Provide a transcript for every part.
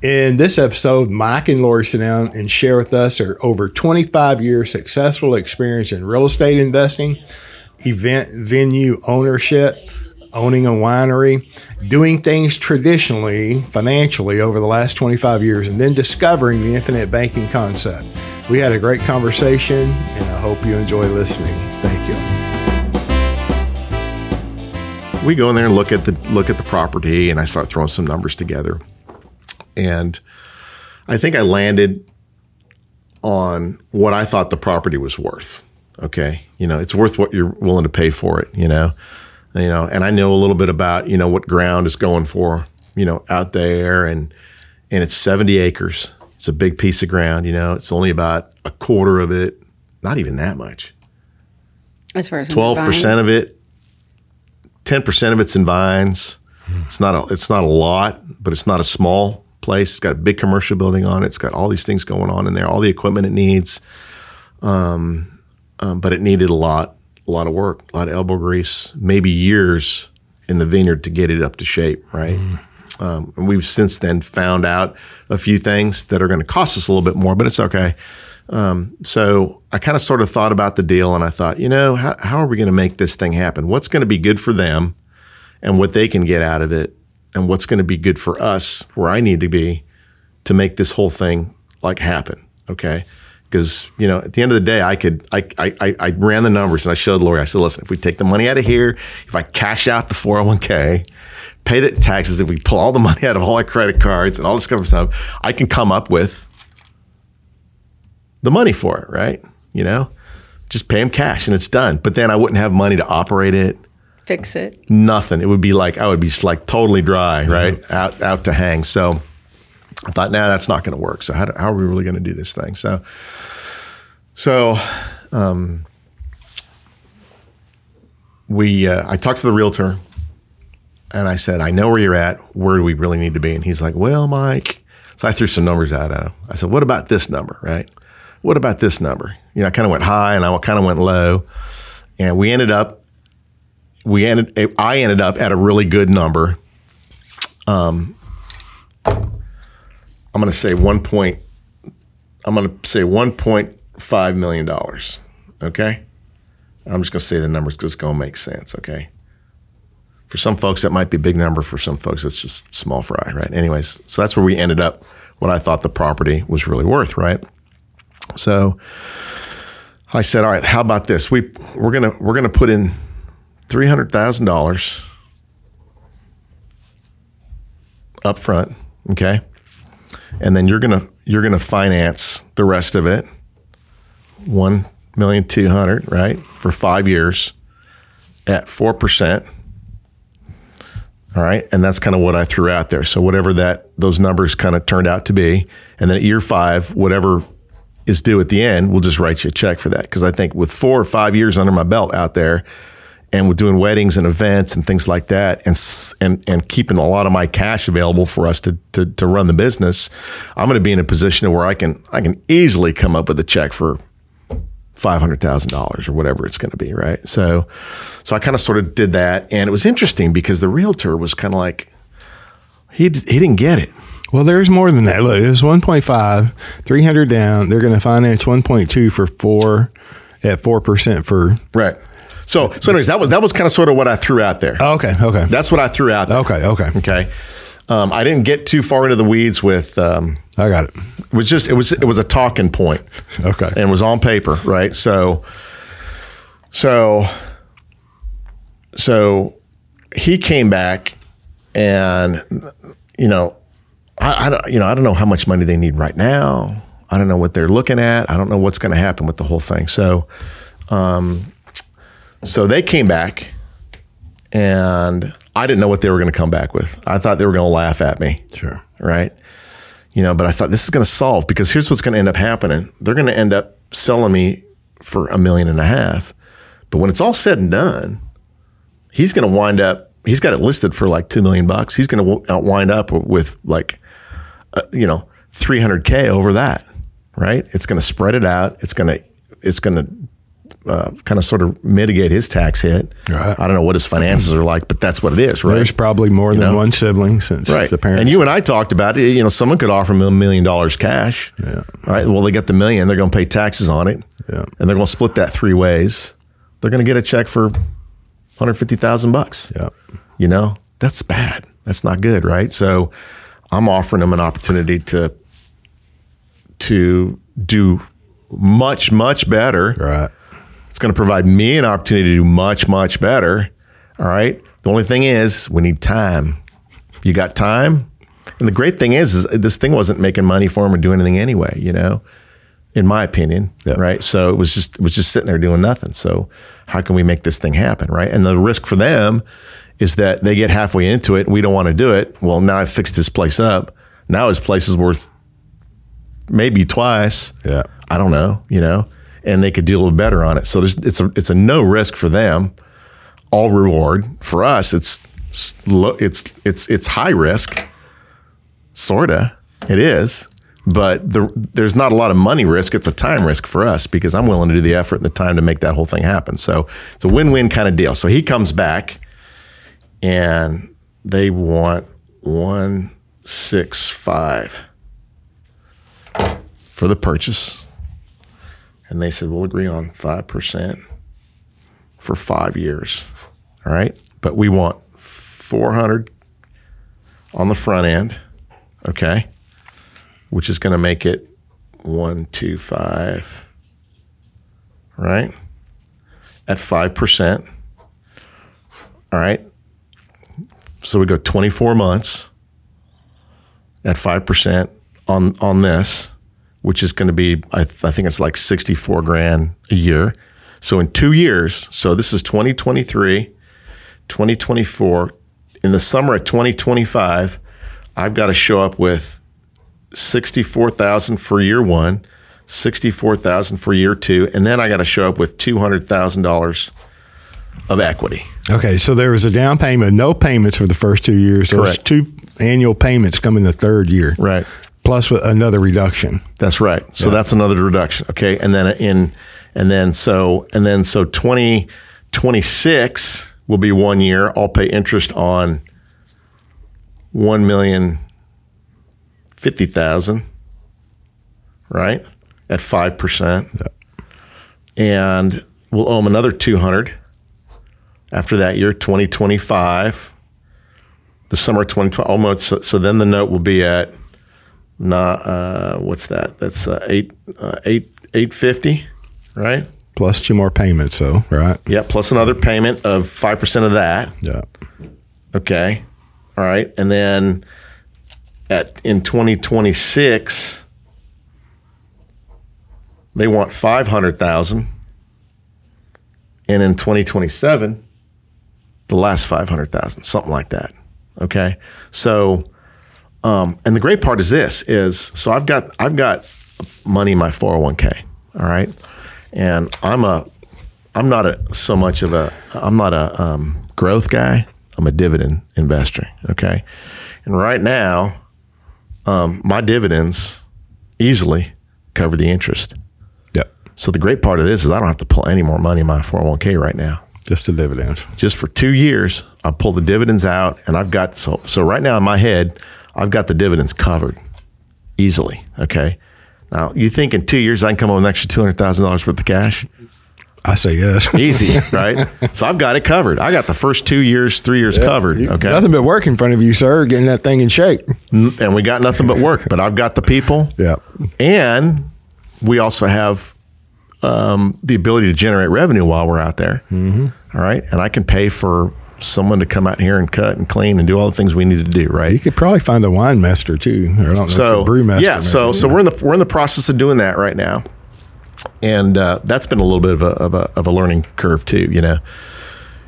In this episode, Mike and Lori sit down and share with us their over 25 year successful experience in real estate investing, event venue ownership, owning a winery, doing things traditionally, financially over the last 25 years, and then discovering the infinite banking concept. We had a great conversation, and I hope you enjoy listening. Thank you. We go in there and look at the look at the property, and I start throwing some numbers together, and I think I landed on what I thought the property was worth. Okay, you know, it's worth what you're willing to pay for it. You know, you know, and I know a little bit about, you know, what ground is going for, you know, out there and, and it's 70 acres. It's a big piece of ground, you know, it's only about a quarter of it, not even that much. As far as 12% of it, 10% of it's in vines. It's not a, it's not a lot, but it's not a small place. It's got a big commercial building on it. It's got all these things going on in there, all the equipment it needs. Um, um, but it needed a lot a lot of work, a lot of elbow grease, maybe years in the vineyard to get it up to shape, right? Mm. Um, and we've since then found out a few things that are going to cost us a little bit more, but it's okay. Um, so I kind of sort of thought about the deal and I thought, you know, how, how are we going to make this thing happen? What's going to be good for them and what they can get out of it? And what's going to be good for us where I need to be to make this whole thing like happen? Okay? Because you know at the end of the day i could I, I i ran the numbers and i showed lori i said listen if we take the money out of here if i cash out the 401k pay the taxes if we pull all the money out of all our credit cards and all this kind of stuff i can come up with the money for it right? You know? Just pay them cash and it's done. But then i wouldn't have money to operate it fix it nothing it would be like i would be like totally dry right mm-hmm. out out to hang so I thought, nah, that's not going to work. So how, do, how, are we really going to do this thing? So, so um, we, uh, I talked to the realtor, and I said, I know where you're at. Where do we really need to be? And he's like, Well, Mike. So I threw some numbers out at him. I said, What about this number? Right? What about this number? You know, I kind of went high and I kind of went low, and we ended up, we ended, I ended up at a really good number. Um, I'm going to say one point. I'm going to say 1.5 million dollars. Okay. I'm just going to say the numbers because it's going to make sense. Okay. For some folks, that might be a big number. For some folks, it's just small fry, right? Anyways, so that's where we ended up. What I thought the property was really worth, right? So I said, all right, how about this? We we're gonna we're gonna put in three hundred thousand dollars up front, okay? and then you're gonna you're gonna finance the rest of it, one million two hundred, right, for five years, at four percent. All right, and that's kind of what I threw out there. So whatever that those numbers kind of turned out to be, and then at year five, whatever is due at the end, we'll just write you a check for that. Because I think with four or five years under my belt out there, and we're doing weddings and events and things like that, and and and keeping a lot of my cash available for us to to, to run the business, I'm going to be in a position where I can I can easily come up with a check for five hundred thousand dollars or whatever it's going to be, right? So, so I kind of sort of did that, and it was interesting because the realtor was kind of like he he didn't get it. Well, there's more than that. Look, it was 1.5, 300 down. They're going to finance 1.2 for four at 4% for right. So, so anyways, that was that was kind of sort of what I threw out there. Oh, okay, okay. That's what I threw out. There. Okay, okay, okay. Um, I didn't get too far into the weeds with. Um, I got it. It was just it was it was a talking point. Okay, and it was on paper, right? So, so, so he came back, and you know, I, I don't you know I don't know how much money they need right now. I don't know what they're looking at. I don't know what's going to happen with the whole thing. So, um, so they came back, and I didn't know what they were going to come back with. I thought they were going to laugh at me. Sure. Right. You know, but I thought this is going to solve because here's what's going to end up happening. They're going to end up selling me for a million and a half. But when it's all said and done, he's going to wind up, he's got it listed for like 2 million bucks. He's going to wind up with like, uh, you know, 300K over that. Right. It's going to spread it out. It's going to, it's going to uh, kind of sort of mitigate his tax hit. Right. I don't know what his finances are like, but that's what it is, right? There's probably more than know? one sibling since right. the parents. And you and I talked about it. You know, someone could offer them a million dollars cash. Yeah. Right. Well, they get the million. They're going to pay taxes on it. Yeah. And they're going to split that three ways. They're going to get a check for 150,000 bucks. yeah. You know, that's bad. That's not good, right? So I'm offering them an opportunity to to do much much better. Right. It's going to provide me an opportunity to do much much better. All right? The only thing is we need time. You got time? And the great thing is, is this thing wasn't making money for him or doing anything anyway, you know, in my opinion. Yeah. Right. So it was just it was just sitting there doing nothing. So how can we make this thing happen? Right. And the risk for them is that they get halfway into it and we don't want to do it. Well, now I've fixed this place up. Now his place is worth maybe twice. Yeah. I don't know, you know, and they could do a little better on it. So it's a it's a no risk for them, all reward. For us, it's it's it's it's high risk, sorta. It is, but the, there's not a lot of money risk. It's a time risk for us because I'm willing to do the effort and the time to make that whole thing happen. So it's a win-win kind of deal. So he comes back, and they want one six five for the purchase. And they said, we'll agree on 5% for five years. All right. But we want 400 on the front end. Okay. Which is going to make it one, two, five. Right. At 5%. All right. So we go 24 months at 5% on, on this which is going to be, I, th- I think it's like 64 grand a year. So in two years, so this is 2023, 2024. In the summer of 2025, I've got to show up with 64,000 for year one, 64,000 for year two, and then I got to show up with $200,000 of equity. Okay, so there was a down payment, no payments for the first two years. Correct. two annual payments come in the third year, Right. Plus another reduction. That's right. So that's another reduction. Okay. And then in, and then so, and then so 2026 will be one year. I'll pay interest on 1 million 50,000, right? At 5%. And we'll owe them another 200 after that year, 2025. The summer of 2020, almost. So, so then the note will be at not uh, what's that? That's uh, eight uh, eight eight fifty, right? Plus two more payments, so right? Yeah, plus another payment of five percent of that. Yeah. Okay, all right, and then at in twenty twenty six, they want five hundred thousand, and in twenty twenty seven, the last five hundred thousand, something like that. Okay, so. Um, and the great part is this is so I've got I've got money in my 401k. All right. And I'm a I'm not a so much of a I'm not a um, growth guy. I'm a dividend investor. Okay. And right now, um, my dividends easily cover the interest. Yep. So the great part of this is I don't have to pull any more money in my 401k right now Just the dividends. just for two years, I pull the dividends out, and I've got so so right now in my head, I've got the dividends covered easily. Okay. Now you think in two years I can come up with an extra two hundred thousand dollars worth of cash? I say yes. Easy, right? So I've got it covered. I got the first two years, three years covered. Okay. Nothing but work in front of you, sir, getting that thing in shape. and we got nothing but work. But I've got the people. Yeah. And we also have um, the ability to generate revenue while we're out there. Mm-hmm. right. And I can pay for someone to come out here and cut and clean and do all the things we need to do. Right. You could probably find a wine master too. Or I don't know, so if a brewmaster. yeah. So maybe. so we're in the we're in the process of doing that right now, and uh, that's been a little bit of a, of a of a learning curve too. You know.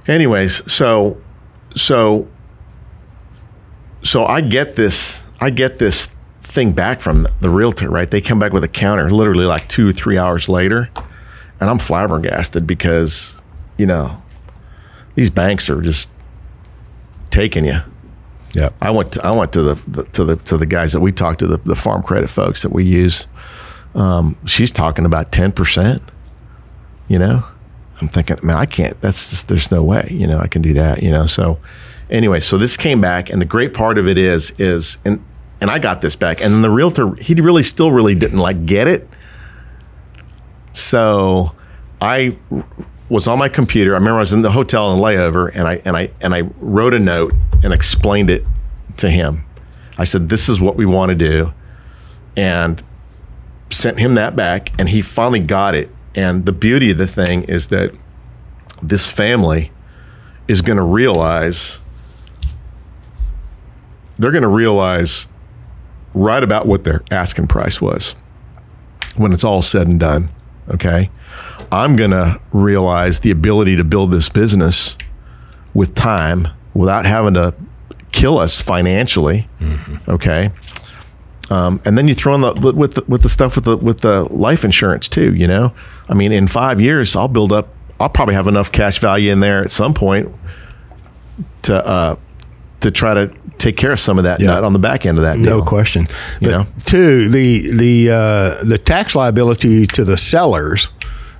Anyways, so so so I get this I get this thing back from the realtor, right? They come back with a counter literally like two or three hours later, and I'm flabbergasted because you know these banks are just taking you. yeah. I went to, I went to the, the to the to the guys that we talked to the, the farm credit folks that we use. Um, she's talking about ten percent. You know, I'm thinking, man, I can't. That's just there's no way, you know, I can do that, you know. So anyway, so this came back, and the great part of it is is and and I got this back, and then the realtor he really still really didn't like get it. So I was on my computer. I remember I was in the hotel in layover, and I and I and I wrote a note and explained it to him. I said, "This is what we want to do," and sent him that back, and he finally got it. And the beauty of the thing is that this family is going to realize they're going to realize right about what their asking price was when it's all said and done. Okay. I'm going to realize the ability to build this business with time without having to kill us financially. Okay. Um, and then you throw in the with the, with the stuff with the with the life insurance too. You know, I mean, in five years, I'll build up. I'll probably have enough cash value in there at some point to uh, to try to take care of some of that Yeah. nut on the back end of that. No question. You But know? two, the the uh, the tax liability to the sellers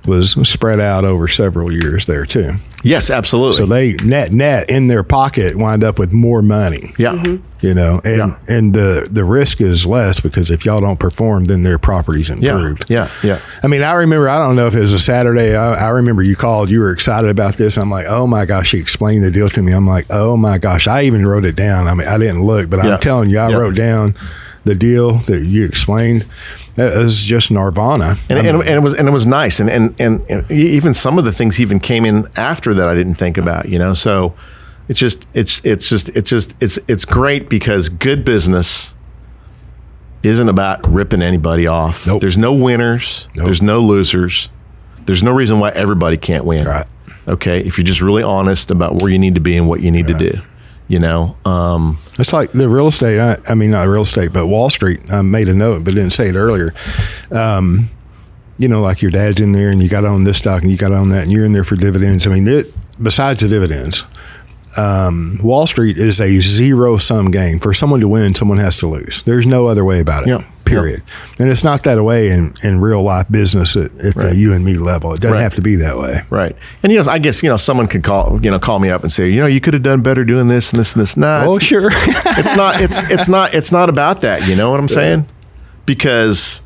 was spread out over several years there too. Yes, absolutely. So they net net in their pocket wind up with more money. yeah. Mm-hmm. You know, and Yeah. and the the risk is less because if y'all don't perform, then their property's Yeah. improved. Yeah. Yeah. I mean, I remember. I don't know if it was a Saturday. I, I remember you called. You were excited about this. I'm like, oh my gosh. He explained the deal to me. I'm like, oh my gosh. I even wrote it down. I mean, I didn't look, but Yeah. I'm telling you, I Yeah. wrote down the deal that you explained. It was just nirvana. And, and, um, and it was and it was nice and, and and even some of the things even came in after that I didn't think about you know so it's just it's it's just it's just it's it's great because good business isn't about ripping anybody off Nope. there's no winners Nope. there's no losers there's no reason why everybody can't win Right. okay if you're just really honest about where you need to be and what you need to do you know um, It's like the real estate. I, I mean, not real estate, but Wall Street. I made a note, but didn't say it earlier. Um, you know, like your dad's in there, and you got on this stock, and you got on that, and you're in there for dividends. I mean, it, besides the dividends, um, Wall Street is a zero sum game. For someone to win, someone has to lose. There's no other way about it. Yeah. Period. And it's not that way in, in real life business at, at the you and me level. It doesn't Right. have to be that way. Right. And you know, I guess you know someone could call you know call me up and say, you know, you could have done better doing this and this and this. Nah, Oh, sure. it's not. It's it's not. It's not about that. You know what I'm saying? Because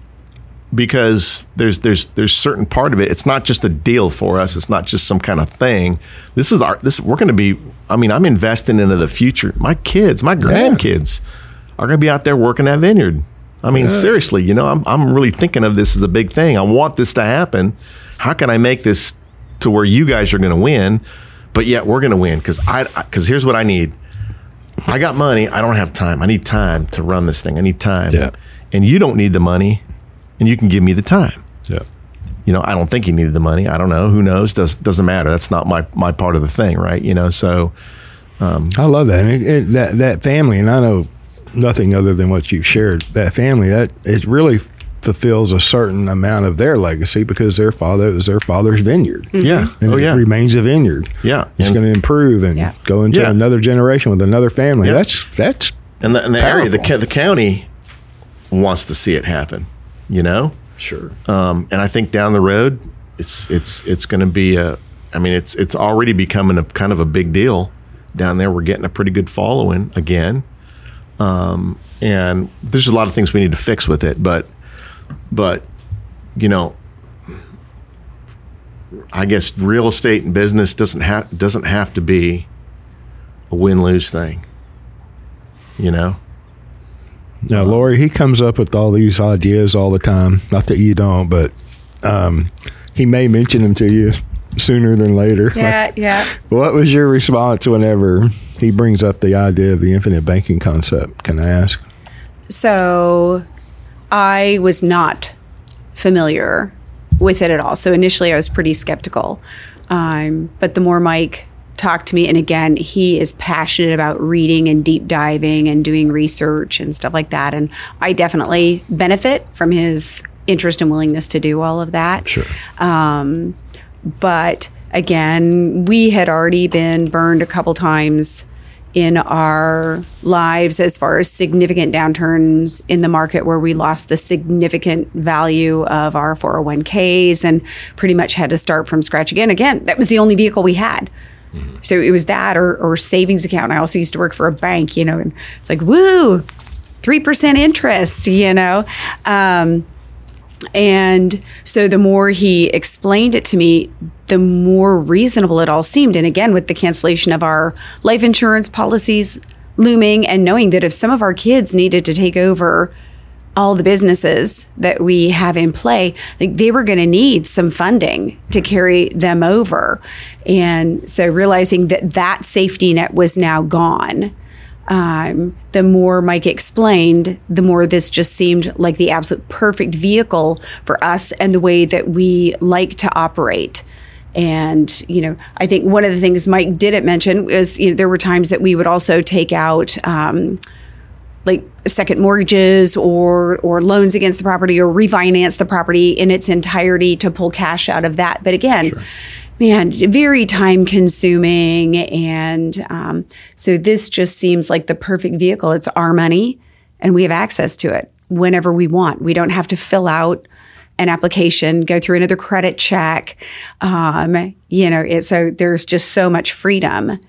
because there's there's there's certain part of it. It's not just a deal for us. It's not just some kind of thing. This is our. This we're going to be. I mean, I'm investing into the future. My kids, my grandkids, are going to be out there working that vineyard. I mean, seriously, you know, I'm I'm really thinking of this as a big thing. I want this to happen. How can I make this to where you guys are going to win, but yet we're going to win? Because I because here's what I need. I got money. I don't have time. I need time to run this thing. I need time. Yeah. And you don't need the money, and you can give me the time. Yeah. You know, I don't think he needed the money. I don't know. Who knows? Does doesn't matter. That's not my my part of the thing, right? You know. So um, I love that. And it, it, that that family, and I know nothing other than what you've shared. That family, that it really fulfills a certain amount of their legacy because their father it was their father's vineyard. yeah. And Oh it yeah. remains a vineyard. Yeah. It's going to improve and Yeah. go into Yeah. another generation with another family. Yeah. That's that's And the, and the area, the the county wants to see it happen. You know. sure. Um, and I think down the road, it's it's it's going to be a. I mean, it's it's already becoming a kind of a big deal down there. We're getting a pretty good following again, um, and there's a lot of things we need to fix with it. But but you know, I guess real estate and business doesn't have doesn't have to be a win lose thing. You know. Now, Lori, he comes up with all these ideas all the time. Not that you don't, but um, he may mention them to you sooner than later. Yeah, yeah. What was your response whenever he brings up the idea of the infinite banking concept? Can I ask? So I was not familiar with it at all. So initially I was pretty skeptical. Um, but the more Mike talked to me, and again, he is passionate about reading and deep diving and doing research and stuff like that. And I definitely benefit from his interest and willingness to do all of that. Sure. But again, we had already been burned a couple times in our lives as far as significant downturns in the market where we lost the significant value of our 401ks and pretty much had to start from scratch again. Again, that was the only vehicle we had. So it was that or, or savings account. I also used to work for a bank, you know, and it's like, woo, 3% interest, you know. Um, and so the more he explained it to me, the more reasonable it all seemed. And again, with the cancellation of our life insurance policies looming and knowing that if some of our kids needed to take over all the businesses that we have in play, like they were going to need some funding to carry them over. And so realizing that that safety net was now gone, um, the more Mike explained, the more this just seemed like the absolute perfect vehicle for us and the way that we like to operate. And you know, I think one of the things Mike didn't mention was you know there were times that we would also take out. Um, like second mortgages or or loans against the property or refinance the property in its entirety to pull cash out of that. But again, sure. Man, very time consuming, and um, so this just seems like the perfect vehicle. It's our money, and we have access to it whenever we want. We don't have to fill out an application, go through another credit check. Um, you know, it, so there's just so much freedom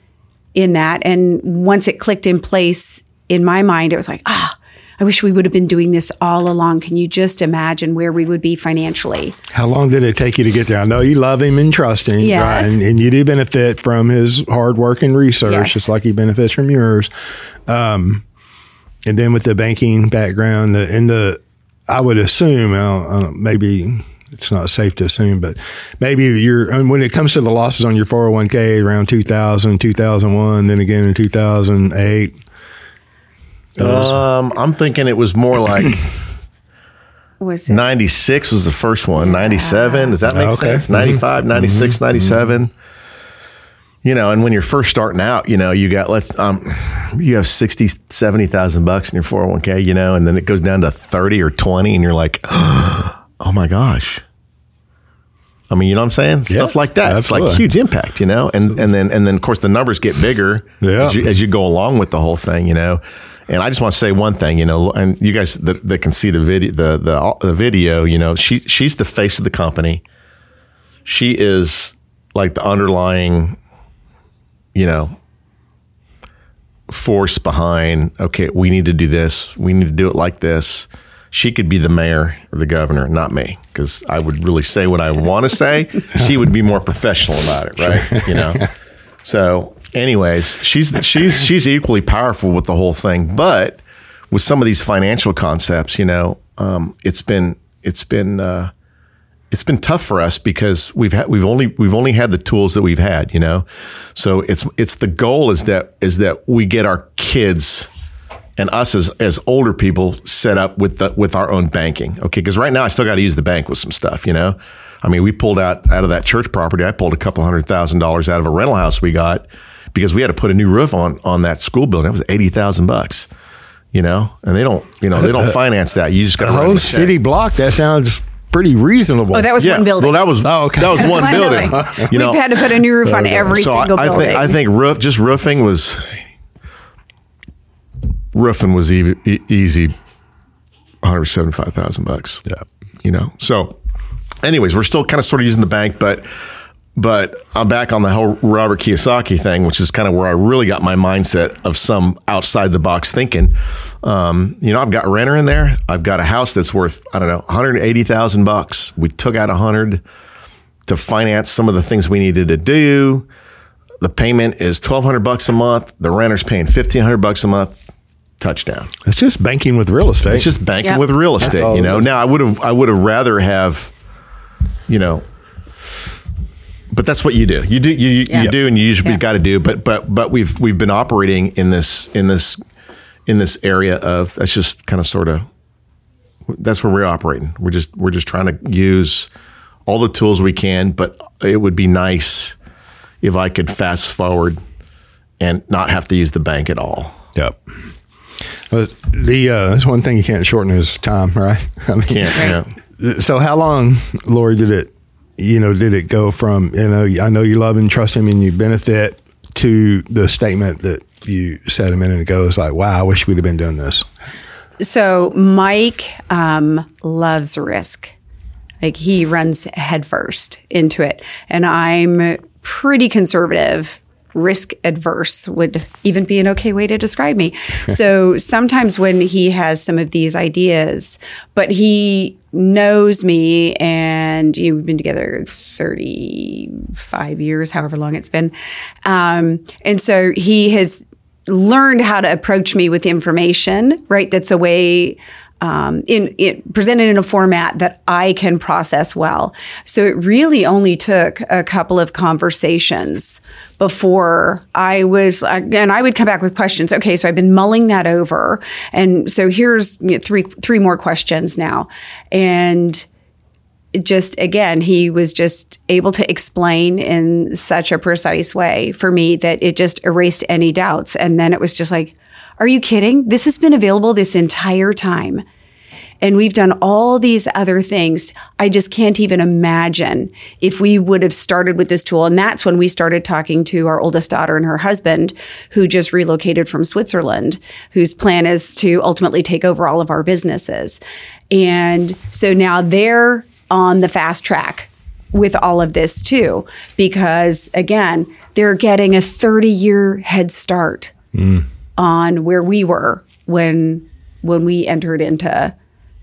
in that. And once it clicked in place in my mind, it was like, ah, I wish we would have been doing this all along. Can you just imagine where we would be financially? How long did it take you to get there? I know you love him and trust him, yes. right? And, and, you do benefit from his hard work and research, yes. just like he benefits from yours. Um, and then with the banking background, the, and the, I would assume, uh, maybe it's not safe to assume, but maybe you're, when it comes to the losses on your 401k around 2000, 2001, then again in 2008, um, I'm thinking it was more like. was it? 96 was the first one. 97. Does that make okay. sense? 95, mm-hmm. 96, mm-hmm. 97. You know, and when you're first starting out, you know, you got, let's, um, you have 60, 70,000 bucks in your 401k, you know, and then it goes down to 30 or 20 and you're like, oh my gosh. I mean, you know what I'm saying? Yeah, Stuff like that. Absolutely. It's like huge impact, you know? And, and then, and then of course the numbers get bigger yeah. as, you, as you go along with the whole thing, you know? And I just want to say one thing, you know, and you guys that, that can see the video, the, the, the video, you know, she she's the face of the company. She is like the underlying, you know, force behind. Okay, we need to do this. We need to do it like this. She could be the mayor or the governor, not me, because I would really say what I want to say. she would be more professional about it, right? You know. So anyways, she's she's she's equally powerful with the whole thing, but with some of these financial concepts, you know, um, it's been it's been uh, it's been tough for us because we've had we've only we've only had the tools that we've had, you know. So it's it's the goal is that is that we get our kids and us as as older people set up with the with our own banking. Okay, because right now I still got to use the bank with some stuff, you know. I mean, we pulled out out of that church property. I pulled a couple hundred thousand dollars out of a rental house we got because we had to put a new roof on on that school building. That was eighty thousand bucks. You know, and they don't, you know, they don't uh, uh, finance that. You just got a whole city block. That sounds pretty reasonable. Oh, that was yeah. one building. Well, that was oh, okay. that was one, one, building. building. you know, We've had to put a new roof on every so single I, I building. Think, I think roof, just roofing was roofing was e- easy, one hundred seventy five thousand bucks. Yeah, you know. So, anyways, we're still kind of sort of using the bank, but but I'm back on the whole Robert Kiyosaki thing, which is kind of where I really got my mindset of some outside the box thinking. Um, you know, I've got renter in there. I've got a house that's worth I don't know 180,000 bucks. We took out a hundred to finance some of the things we needed to do. The payment is 1,200 bucks a month. The renter's paying 1,500 bucks a month. Touchdown. It's just banking with real estate. It's just banking yep. with real estate. You know, now I would have I would have rather have, you know, but that's what you do. You do you, yeah. you do, and you usually yeah. got to do. But but but we've we've been operating in this in this in this area of that's just kind of sort of that's where we're operating. We're just we're just trying to use all the tools we can. But it would be nice if I could fast forward and not have to use the bank at all. Yep. the uh, that's one thing you can't shorten is time, right? I mean, can't. Yeah. So how long, Lori, did it you know, did it go from, you know, I know you love and trust him and you benefit to the statement that you said a minute ago is like, wow, I wish we'd have been doing this. So Mike um, loves risk. Like he runs headfirst into it, and I'm pretty conservative. Risk adverse would even be an okay way to describe me. so sometimes when he has some of these ideas, but he knows me and you know, we've been together 35 years, however long it's been. Um, and so he has learned how to approach me with information, right? That's a way um, in, in presented in a format that I can process well. So it really only took a couple of conversations before I was, and I would come back with questions. Okay, so I've been mulling that over, and so here's you know, three three more questions now, and just again, he was just able to explain in such a precise way for me that it just erased any doubts. And then it was just like, are you kidding? This has been available this entire time. And we've done all these other things. I just can't even imagine if we would have started with this tool. And that's when we started talking to our oldest daughter and her husband, who just relocated from Switzerland, whose plan is to ultimately take over all of our businesses. And so now they're on the fast track with all of this too, because again, they're getting a 30 year head start mm. On where we were when when we entered into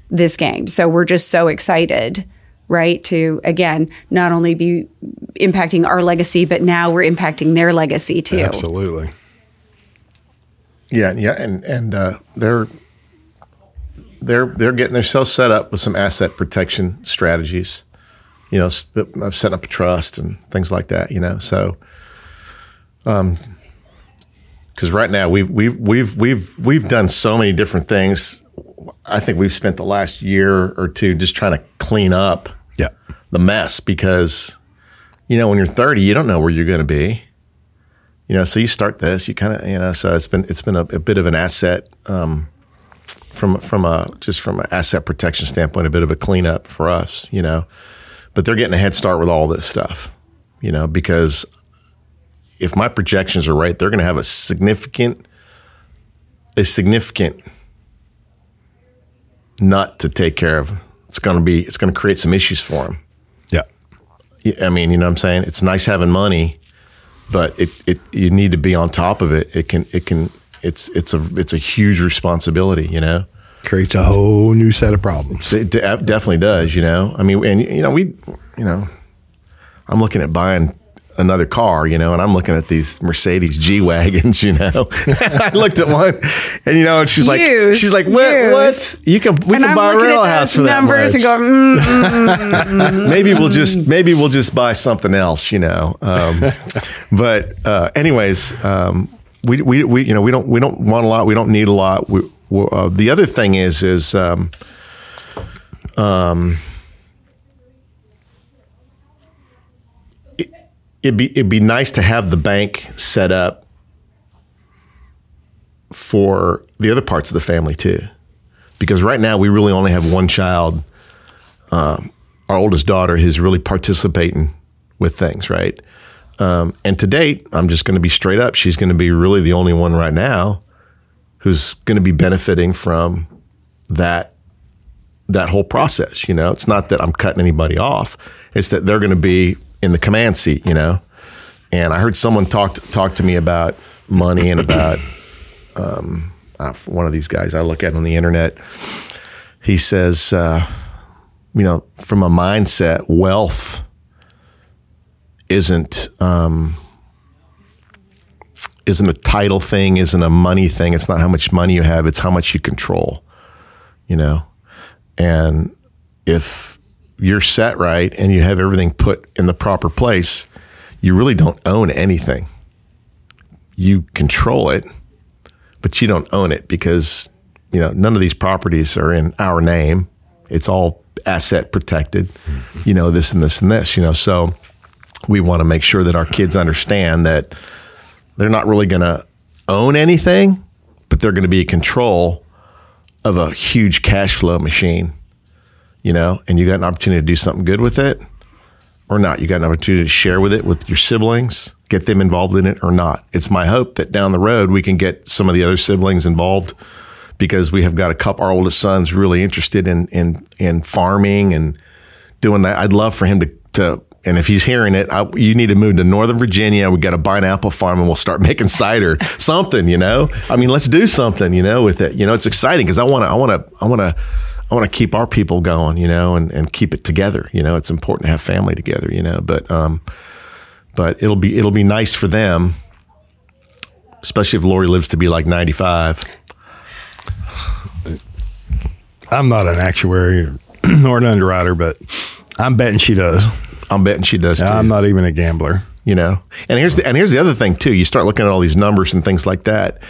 this game. So we're just so excited, right? To again, not only be impacting our legacy, but now we're impacting their legacy too. Absolutely. Yeah, yeah, and and uh, they're they're they're getting themselves set up with some asset protection strategies. You know, I've set up a trust and things like that. You know, so um, because right now we've we've we've we've we've done so many different things. I think we've spent the last year or two just trying to clean up yeah. the mess because you know when you're 30 you don't know where you're going to be you know so you start this you kind of you know so it's been it's been a, a bit of an asset um, from from a just from an asset protection standpoint a bit of a cleanup for us you know but they're getting a head start with all this stuff you know because if my projections are right they're going to have a significant a significant nut to take care of. It's going to be it's going to create some issues for them. Yeah. I mean, you know what I'm saying? It's nice having money, but it, it you need to be on top of it. It can it can it's it's a it's a huge responsibility, you know. Creates a whole new set of problems. It definitely does, you know. I mean, and you know, we you know, I'm looking at buying another car, you know, and I'm looking at these Mercedes G wagons, you know. I looked at one, and you know, and she's like, she's like, what? What? You can we and can I'm buy a real house for that much. And go, mm, mm, mm, maybe we'll just maybe we'll just buy something else, you know. Um, but uh, anyways, um, we, we we you know we don't we don't want a lot. We don't need a lot. We, uh, the other thing is is um, um it'd be it'd be nice to have the bank set up for the other parts of the family too, because right now we really only have one child. Um, our oldest daughter is really participating with things, right? Um, and to date, I'm just going to be straight up. She's going to be really the only one right now who's going to be benefiting from that that whole process. You know, it's not that I'm cutting anybody off; it's that they're going to be in the command seat, you know. And I heard someone talk to, talk to me about money and about um, uh, one of these guys I look at on the internet. He says, uh, you know, from a mindset, wealth isn't um, isn't a title thing, isn't a money thing. It's not how much money you have; it's how much you control. You know, and if you're set right and you have everything put in the proper place, you really don't own anything. You control it, but you don't own it because you know none of these properties are in our name. It's all asset protected. Mm-hmm. You know this and this and this. You know so we want to make sure that our kids understand that they're not really going to own anything, but they're going to be in control of a huge cash flow machine you know, and you got an opportunity to do something good with it or not. You got an opportunity to share with it with your siblings, get them involved in it or not. It's my hope that down the road we can get some of the other siblings involved because we have got a couple. Our oldest son's really interested in in in farming and doing that. I'd love for him to to. And if he's hearing it, I, you need to move to Northern Virginia. We got to buy an apple farm, and we'll start making cider. something, you know. I mean, let's do something, you know, with it. You know, it's exciting because I want to, I want to, I want to, I want to keep our people going, you know, and, and keep it together. You know, it's important to have family together, you know. But um, but it'll be it'll be nice for them, especially if Lori lives to be like ninety five. I'm not an actuary nor an underwriter, but I'm betting she does. I'm betting she does too. I'm not even a gambler. you know. And here's the and here's the other thing too. You start looking at all these numbers and things like that.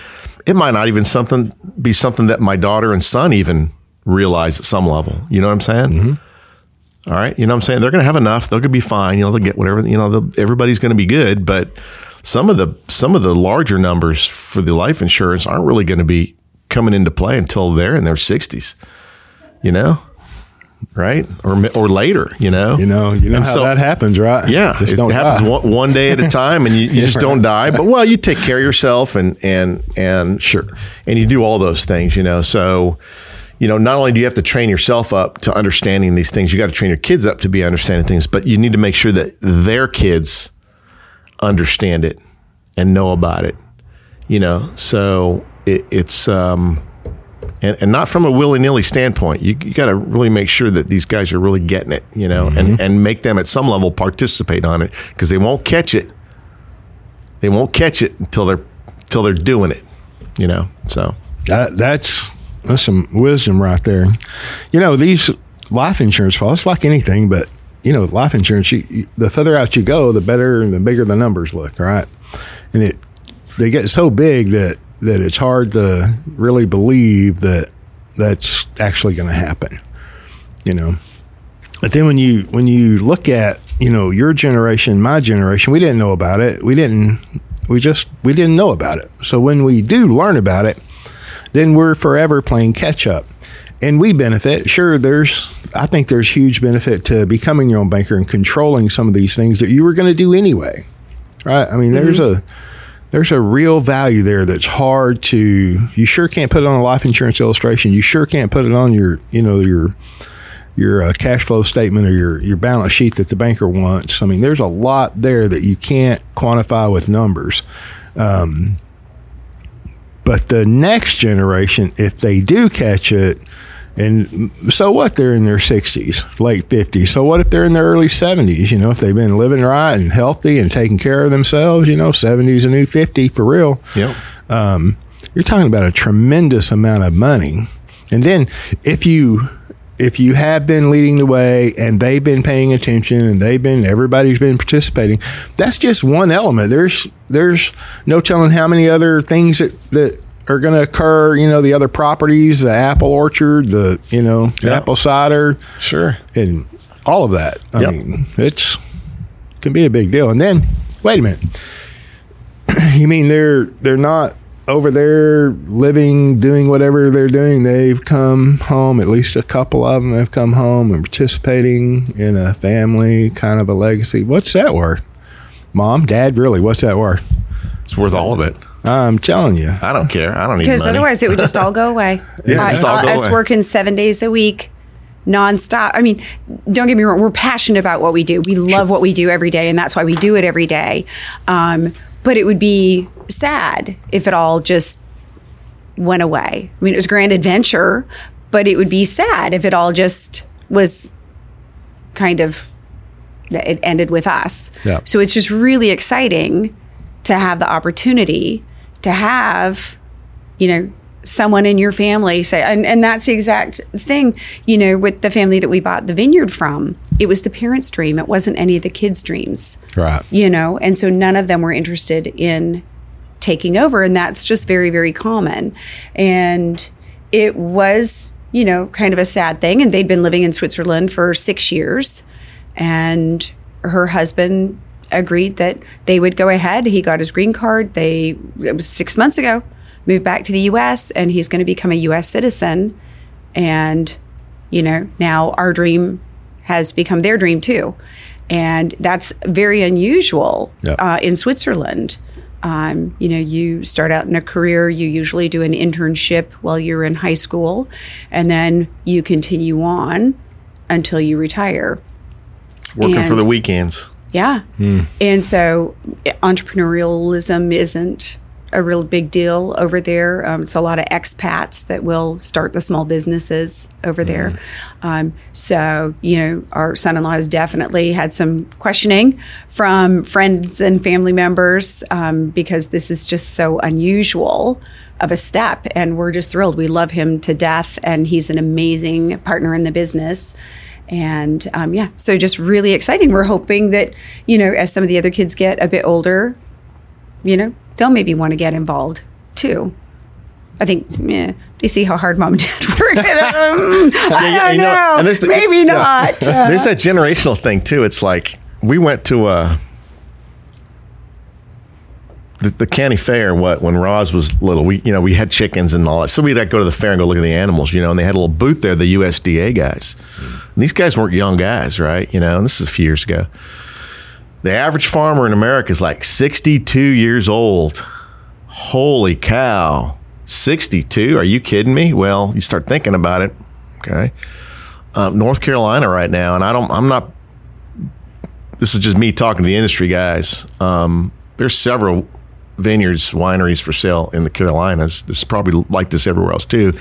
It might not even something be something that my daughter and son even realize at some level. You know what I'm saying? Mm-hmm. All right, you know what I'm saying? They're going to have enough. They're going to be fine. You know, they'll get whatever. You know, everybody's going to be good. But some of the some of the larger numbers for the life insurance aren't really going to be coming into play until they're in their 60s. You know, right? Or or later. You know. You know, you know And how so- that happens, right? yeah, just it happens one, one day at a time, and you, you just don't die. But well, you take care of yourself, and and and Sure. and you do all those things, you know. So, you know, not only do you have to train yourself up to understanding these things, you got to train your kids up to be understanding things. But you need to make sure that their kids understand it and know about it, you know. So it, it's um, and, and not from a willy nilly standpoint. You, you got to really make sure that these guys are really getting it, you know, and, and make them at some level participate on it because they won't catch it. They won't catch it until they're until they're doing it, you know. So That, that's that's some wisdom right there. You know, these life insurance policies, like anything, but you know, life insurance, you, you, the further out you go, the better and the bigger the numbers look, right? And it they get so big that that it's hard to really believe that that's actually going to happen. You know, but then when you when you look at you know your generation, my generation, we didn't know about it. We didn't. We just we didn't know about it. So when we do learn about it, then we're forever playing catch up, and we benefit. Sure, there's I think there's huge benefit to becoming your own banker and controlling some of these things that you were going to do anyway, right? I mean, there's a there's a real value there that's hard to you sure can't put it on a life insurance illustration. You sure can't put it on your you know your your uh, cash flow statement or your your balance sheet that the banker wants. I mean there's a lot there that you can't quantify with numbers. Um, but the next generation if they do catch it and so what? They're in their 60s late 50s so what if they're in their early 70s you know if they've been living right and healthy and taking care of themselves you know 70s a new 50 for real. Yep. um, you're talking about a tremendous amount of money. And then if you if you have been leading the way and they've been paying attention and they've been everybody's been participating that's just one element there's there's no telling how many other things that that are going to occur you know the other properties the apple orchard the you know Yeah. apple cider Sure. and all of that i Yep. mean it's can be a big deal and then wait a minute you mean they're they're not over there living doing whatever they're doing they've come home at least a couple of them have come home and participating in a family kind of a legacy what's that worth mom dad really what's that worth It's worth all of it. i'm telling you I don't care. I don't need Because otherwise, it would just all go away. Yeah, I- just all go us away. working seven days a week, nonstop. I mean, don't get me wrong. We're passionate about what we do. We love what we do every day, and that's why we do it every day. Um, but it would be sad if it all just went away. I mean, it was a grand adventure, but it would be sad if it all just was kind of it ended with us. Yeah. So it's just really exciting to have the opportunity to have, you know, someone in your family say, and, and that's the exact thing, you know, with the family that we bought the vineyard from. It was the parents' dream. It wasn't any of the kids' dreams. right You know, and so none of them were interested in taking over. And that's just very, very common. And it was, you know, kind of a sad thing. And they'd been living in Switzerland for six years. And her husband agreed that they would go ahead. He got his green card. They, it was six months ago, moved back to the US, and he's going to become a US citizen. And, you know, now our dream has become their dream too. And that's very unusual Yeah. uh, in Switzerland. Um, you know, you start out in a career, you usually do an internship while you're in high school, and then you continue on until you retire. Working for the weekends. Yeah. And so entrepreneurialism isn't a real big deal over there. Um, it's a lot of expats that will start the small businesses over there. Um, so, you know, our son in law has definitely had some questioning from friends and family members um, because this is just so unusual of a step. And we're just thrilled. We love him to death, and he's an amazing partner in the business. And um, yeah, so just really exciting. We're hoping that, you know, as some of the other kids get a bit older, you know, they'll maybe want to get involved too. I think, yeah, they see how hard mom and dad work. I don't you know, know. and there's the- maybe yeah. not. Uh, There's that generational thing too. It's like we went to a the, the county fair. What when Roz was little, we you know we had chickens and all that. So we'd like, go to the fair and go look at the animals, you know. And they had a little booth there, the USDA guys. And these guys weren't young guys, right? You know, and this is a few years ago. The average farmer in America is like 62 years old. Holy cow. 62? Are you kidding me? Well, you start thinking about it. Okay. Uh, North Carolina right now, and I don't, I'm not, this is just me talking to the industry guys. Um, there's several vineyards, wineries for sale in the Carolinas. This is probably like this everywhere else too.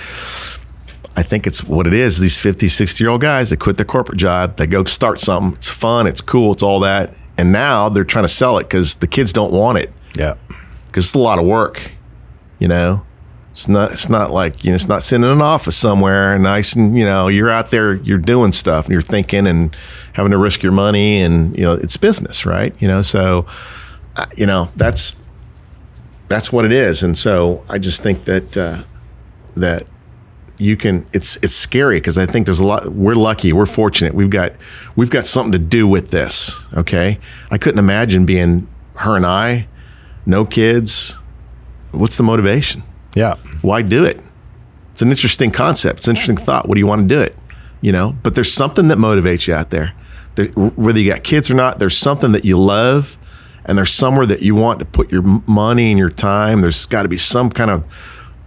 I think it's what it is. These 50, 60 year old guys, they quit their corporate job, they go start something. It's fun, it's cool, it's all that. And now they're trying to sell it because the kids don't want it Yeah. because it's a lot of work. You know, it's not. It's not like you know. It's not sitting in an office somewhere and nice and you know. You're out there. You're doing stuff and you're thinking and having to risk your money and you know it's business, right? You know, so you know that's that's what it is. And so I just think that uh, that you can it's it's scary because I think there's a lot we're lucky we're fortunate. We've got we've got something to do with this okay? I couldn't imagine being her and I no kids. What's the motivation? Yeah. why do it? It's an interesting concept. It's an interesting thought. What do you want to do it? You know but there's something that motivates you out there. There, whether you got kids or not there's something that you love and there's somewhere that you want to put your money and your time. There's got to be some kind of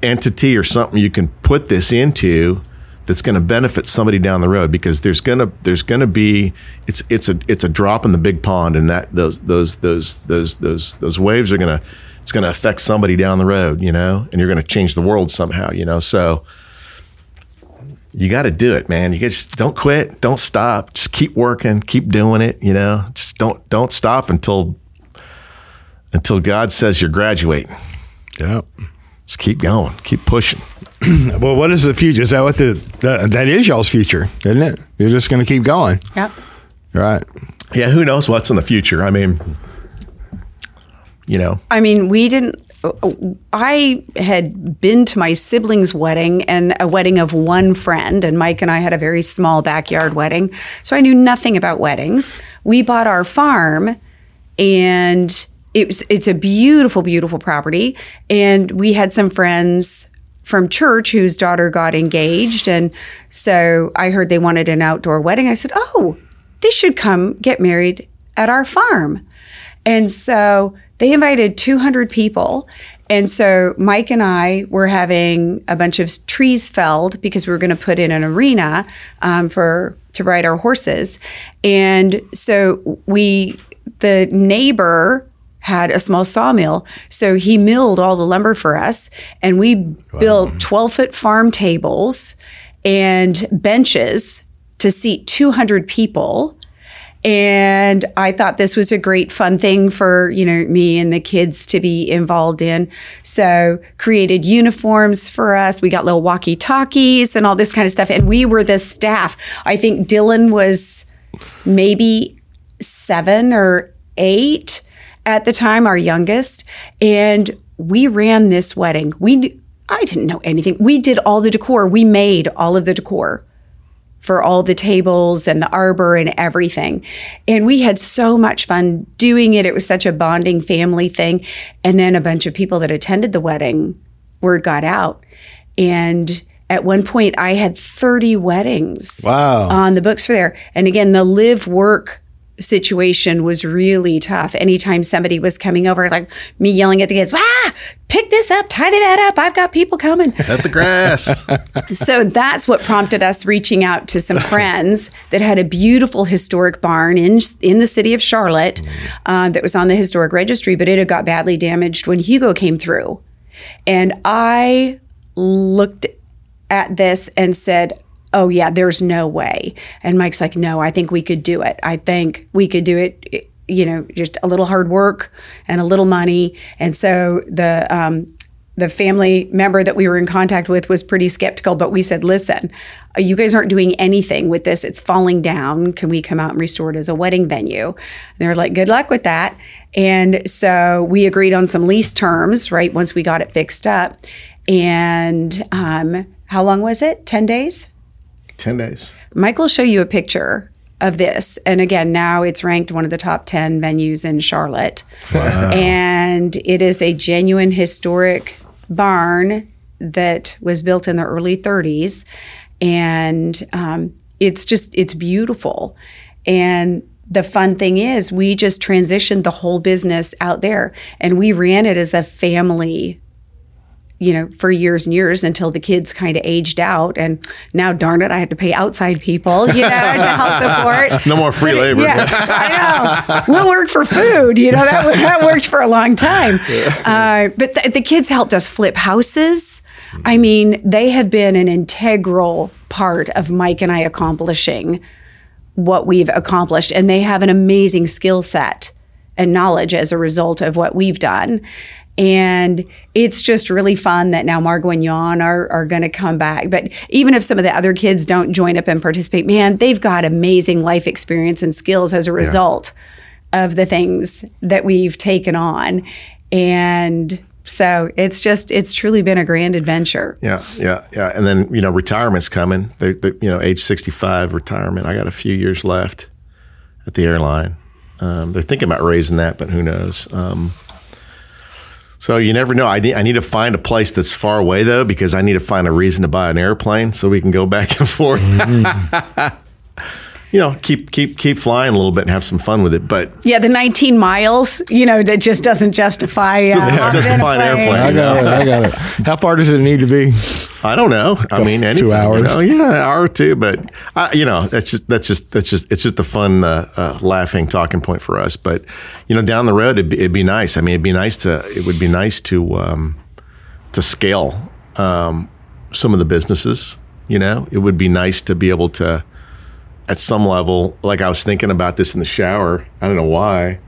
entity or something you can put this into that's going to benefit somebody down the road because there's going to there's going to be it's it's a it's a drop in the big pond and that those those those those those those waves are going to it's going to affect somebody down the road you know? And you're going to change the world somehow you know? So you got to do it man. You just don't quit don't stop. Just keep working keep doing it you know? Just don't don't stop until until god says you're graduating. Yeah. Just keep going keep pushing Well, what is the future? Is that what the that, that is y'all's future, isn't it? You're just going to keep going, yeah. right? Yeah, who knows what's in the future? I mean, you know, I mean, we didn't. I had been to my sibling's wedding and a wedding of one friend, and Mike and I had a very small backyard wedding. So I knew nothing about weddings. We bought our farm, and it was it's a beautiful, beautiful property. And we had some friends from church whose daughter got engaged, and so I heard they wanted an outdoor wedding. I said, "Oh, they should come get married at our farm." And so they invited 200 people. And so Mike and I were having a bunch of trees felled because we were going to put in an arena um, for to ride our horses. And so we, the neighbor had a small sawmill. So he milled all the lumber for us and we built 12 foot farm tables and benches to seat 200 people. And I thought this was a great fun thing for, you know, me and the kids to be involved in. So created uniforms for us. We got little walkie talkies and all this kind of stuff. And we were the staff. I think Dylan was maybe seven or eight at the time, our youngest. And we ran this wedding. We, I didn't know anything. We did all the decor. We made all of the decor for all the tables and the arbor and everything. And we had so much fun doing it. It was such a bonding family thing. And then a bunch of people that attended the wedding, word got out. And at one point, I had 30 weddings Wow. on the books for there. And again, the live work situation was really tough. Anytime somebody was coming over, like me yelling at the kids, ah, pick this up, tidy that up. I've got people coming. Cut the grass. so that's what prompted us reaching out to some friends that had a beautiful historic barn in in the city of Charlotte uh, that was on the historic registry, but it had got badly damaged when Hugo came through. And I looked at this and said, oh yeah, there's no way. And Mike's like, no, I think we could do it. I think we could do it. You know, just a little hard work and a little money. And so the um, the family member that we were in contact with was pretty skeptical, but we said, listen, you guys aren't doing anything with this. It's falling down. Can we come out and restore it as a wedding venue? And they were like, good luck with that. And so we agreed on some lease terms, right? Once we got it fixed up. And um, how long was it? 10 days? 10 days. Mike will show you a picture of this. And again, now it's ranked one of the top 10 venues in Charlotte. Wow. And it is a genuine historic barn that was built in the early 30s. And um, it's just, it's beautiful. And the fun thing is, we just transitioned the whole business out there and we ran it as a family you know, for years and years until the kids kind of aged out. And now, darn it, I had to pay outside people, you know, to help support. No more free but, labor. Yeah, I know. We'll work for food. You know, that, that worked for a long time. Uh, but the, the kids helped us flip houses. I mean, they have been an integral part of Mike and I accomplishing what we've accomplished. And they have an amazing skill set and knowledge as a result of what we've done. And it's just really fun that now Margot and Jan are, are going to come back. But even if some of the other kids don't join up and participate, man, they've got amazing life experience and skills as a result yeah. of the things that we've taken on. And so it's just it's truly been a grand adventure. Yeah, yeah, yeah. And then you know retirement's coming. They, you know, age sixty five retirement. I got a few years left at the airline. Um, they're thinking about raising that, but who knows? Um, so you never know. I need I need to find a place that's far away though, because I need to find a reason to buy an airplane so we can go back and forth. Mm-hmm. you know, keep keep keep flying a little bit and have some fun with it. But yeah, the 19 miles, you know, that just doesn't justify uh, doesn't justify an airplane. I got it. I got it. How far does it need to be? I don't know. I mean, anything, two hours. You know, yeah, an hour or two. But I, you know, that's just that's just that's just it's just a fun, uh, uh, laughing talking point for us. But you know, down the road, it'd be, it'd be, nice. I mean, it'd be nice to it would be nice to um, to scale um, some of the businesses. You know, it would be nice to be able to at some level, like I was thinking about this in the shower. I don't know why,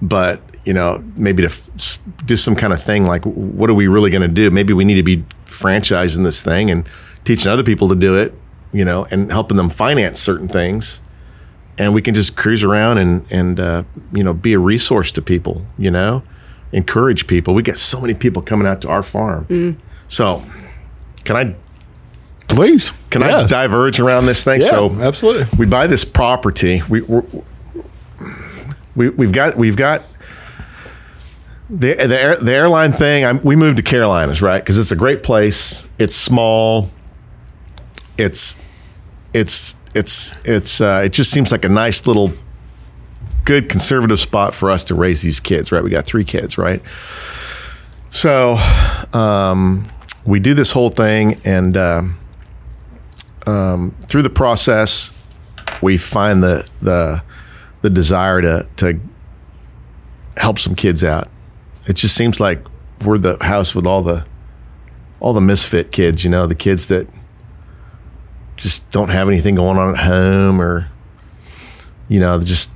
but you know, maybe to f- do some kind of thing like, what are we really going to do? Maybe we need to be franchising this thing and teaching other people to do it, you know, and helping them finance certain things. And we can just cruise around and and uh, you know be a resource to people, you know, encourage people. We get so many people coming out to our farm. Mm. So, can I Please. Can yeah. I diverge around this thing? Yeah, so absolutely. We buy this property. We we we've got we've got the the, air, the airline thing. I'm, we moved to Carolinas, right? Because it's a great place. It's small. It's it's it's it's uh, it just seems like a nice little good conservative spot for us to raise these kids, right? We got three kids, right? So um, we do this whole thing, and um, um, through the process, we find the the the desire to to help some kids out. It just seems like we're the house with all the all the misfit kids, you know, the kids that just don't have anything going on at home or you know, just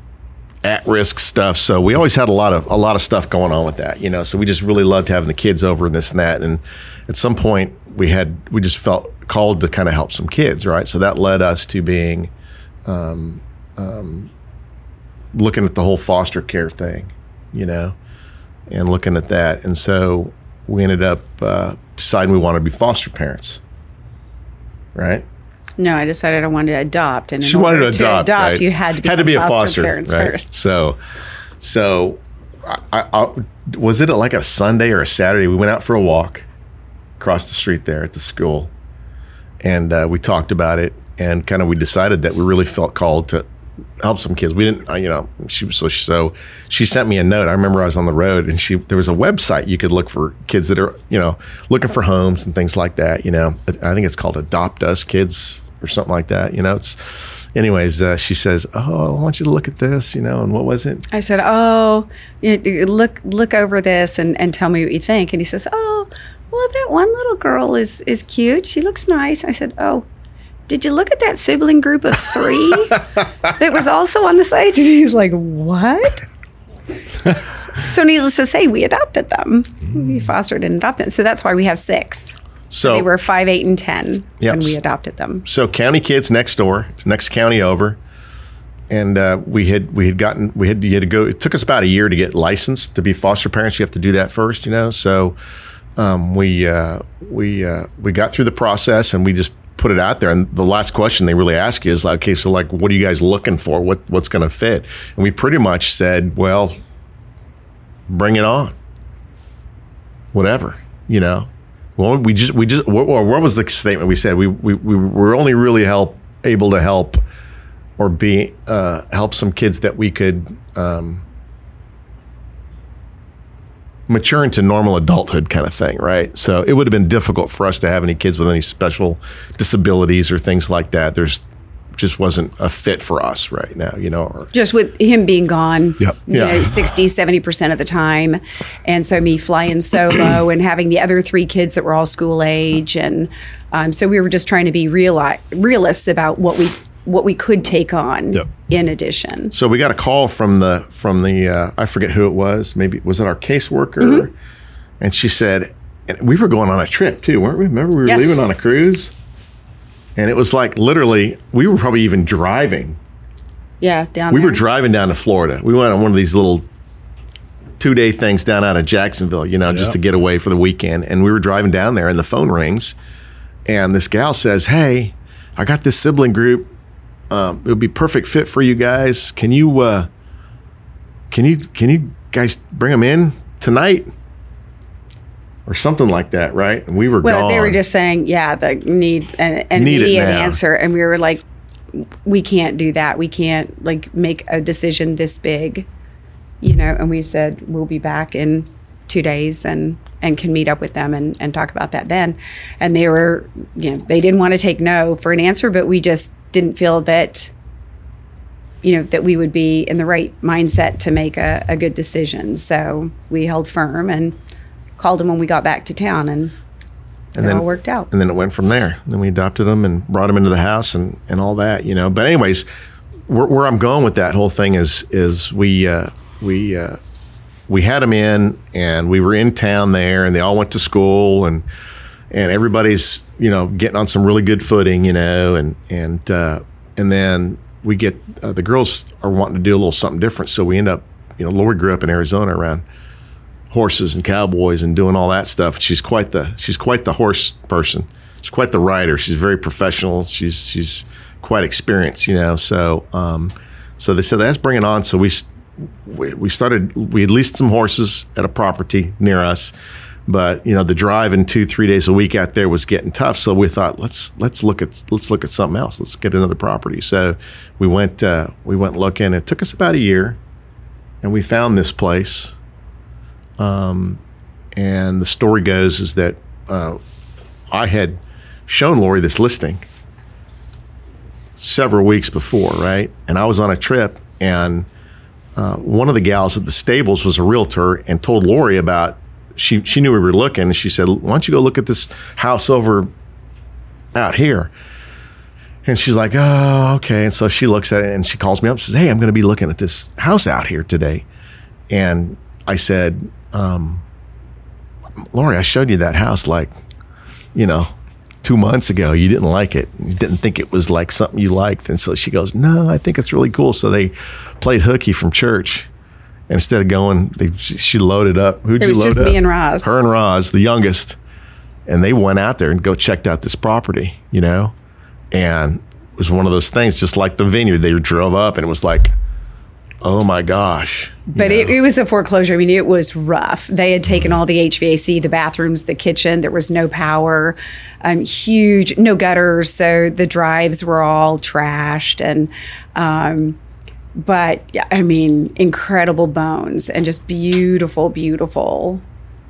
at risk stuff. So we always had a lot of a lot of stuff going on with that, you know. So we just really loved having the kids over and this and that. And at some point we had we just felt called to kind of help some kids, right? So that led us to being um, um, looking at the whole foster care thing, you know, and looking at that. And so we ended up uh, deciding we wanted to be foster parents, right? No, I decided I wanted to adopt, and she wanted to adopt. To adopt, right? you had to be had to be a foster parents right? first. So, so I, I, was it like a Sunday or a Saturday? We went out for a walk across the street there at the school, and uh, we talked about it and kind of we decided that we really felt called to help some kids. We didn't, uh, you know, she was so so she sent me a note. I remember I was on the road and she there was a website you could look for kids that are you know looking for homes and things like that. You know, I think it's called Adopt Us Kids or something like that. You know, it's anyways. Uh, she says, "Oh, I want you to look at this." You know, and what was it? I said, "Oh, look look over this and, and tell me what you think." And he says, "Oh, well, that one little girl is is cute. She looks nice." I said, "Oh." Did you look at that sibling group of three that was also on the site? And he's like, What? so, needless to say, we adopted them. We fostered and adopted. So that's why we have six. So They were five, eight, and ten Yep. when we adopted them. so county kids next door, next county over, and uh, we had we had gotten we had, you had to go. It took us about a year to get licensed to be foster parents. You have to do that first, you know. So um, we uh, we uh, we got through the process and we just put it out there. And the last question they really ask you is like, okay, so like, what are you guys looking for? What what's going to fit? And we pretty much said, well, bring it on. Whatever, you know. Well, we just we just what, what was the statement we said? We we, we were only really help able to help or be uh, help some kids that we could um, mature into normal adulthood kind of thing, right? So it would have been difficult for us to have any kids with any special disabilities or things like that. There's just wasn't a fit for us right now, you know. Or, just with him being gone, Yep. you Yeah. know, 60, 70% of the time. And so me flying solo and having the other three kids that were all school age. And um, so we were just trying to be reali- realists about what we what we could take on Yep. in addition. so we got a call from the from the uh, I forget who it was. Maybe was it our caseworker? And she said, and we were going on a trip too, weren't we? Remember we were Yes. leaving on a cruise, and it was like literally we were probably even driving. Yeah, down We there. were driving down to Florida. We went on one of these little two day things down out of Jacksonville, you know, just to get away for the weekend. And we were driving down there, and the phone rings, and this gal says, "Hey, I got this sibling group. Um, it would be perfect fit for you guys. Can you, uh, can you, can you guys bring them in tonight?" Or something like that, right? And we were Well, gone. they were just saying, yeah, the need an, an Need immediate answer, and we were like, we can't do that. We can't like make a decision this big, you know. And we said we'll be back in two days and and can meet up with them and and talk about that then. And they were, you know, they didn't want to take no for an answer, but we just didn't feel that. You know that we would be in the right mindset to make a, a good decision, so we held firm and called them when we got back to town, and and it all worked out. And then it went from there. Then we adopted them and brought them into the house and, and all that, you know. But anyways, where, where I'm going with that whole thing is is we uh, we uh, we had them in and we were in town there and they all went to school and and everybody's you know getting on some really good footing, you know, and and uh, and then we get uh, the girls are wanting to do a little something different, so we end up you know Lori grew up in Arizona around horses and cowboys and doing all that stuff. She's quite the she's quite the horse person. She's quite the rider. She's very professional. She's she's quite experienced, you know. So um, so they said let's bring it on. So we we started we leased some horses at a property near us. But you know the drive in two three days a week out there was getting tough, so we thought let's let's look at let's look at something else. Let's get another property. So we went uh, we went looking. It took us about a year, and we found this place. And the story goes is that uh, I had shown Lori this listing several weeks before, right? And I was on a trip, and uh, one of the gals at the stables was a realtor and told Lori about. She she knew we were looking, and she said, "Why don't you go look at this house over out here?" And she's like, "Oh, okay." And so she looks at it, and she calls me up, and says, "Hey, I'm going to be looking at this house out here today." And I said, um, Lori, I showed you that house like, you know, two months ago. You didn't like it. You didn't think it was like something you liked. And so she goes, No, I think it's really cool. So they played hooky from church. And instead of going, they, she loaded up. Who'd It you was just me and Roz. Her and Roz, the youngest. And they went out there and go checked out this property, you know? And it was one of those things, just like the vineyard. They drove up and it was like, oh my gosh. But it, it was a foreclosure. I mean, it was rough. They had taken all the HVAC, the bathrooms, the kitchen. There was no power, um, huge, no gutters. So the drives were all trashed. And um, but yeah, I mean, incredible bones and just beautiful, beautiful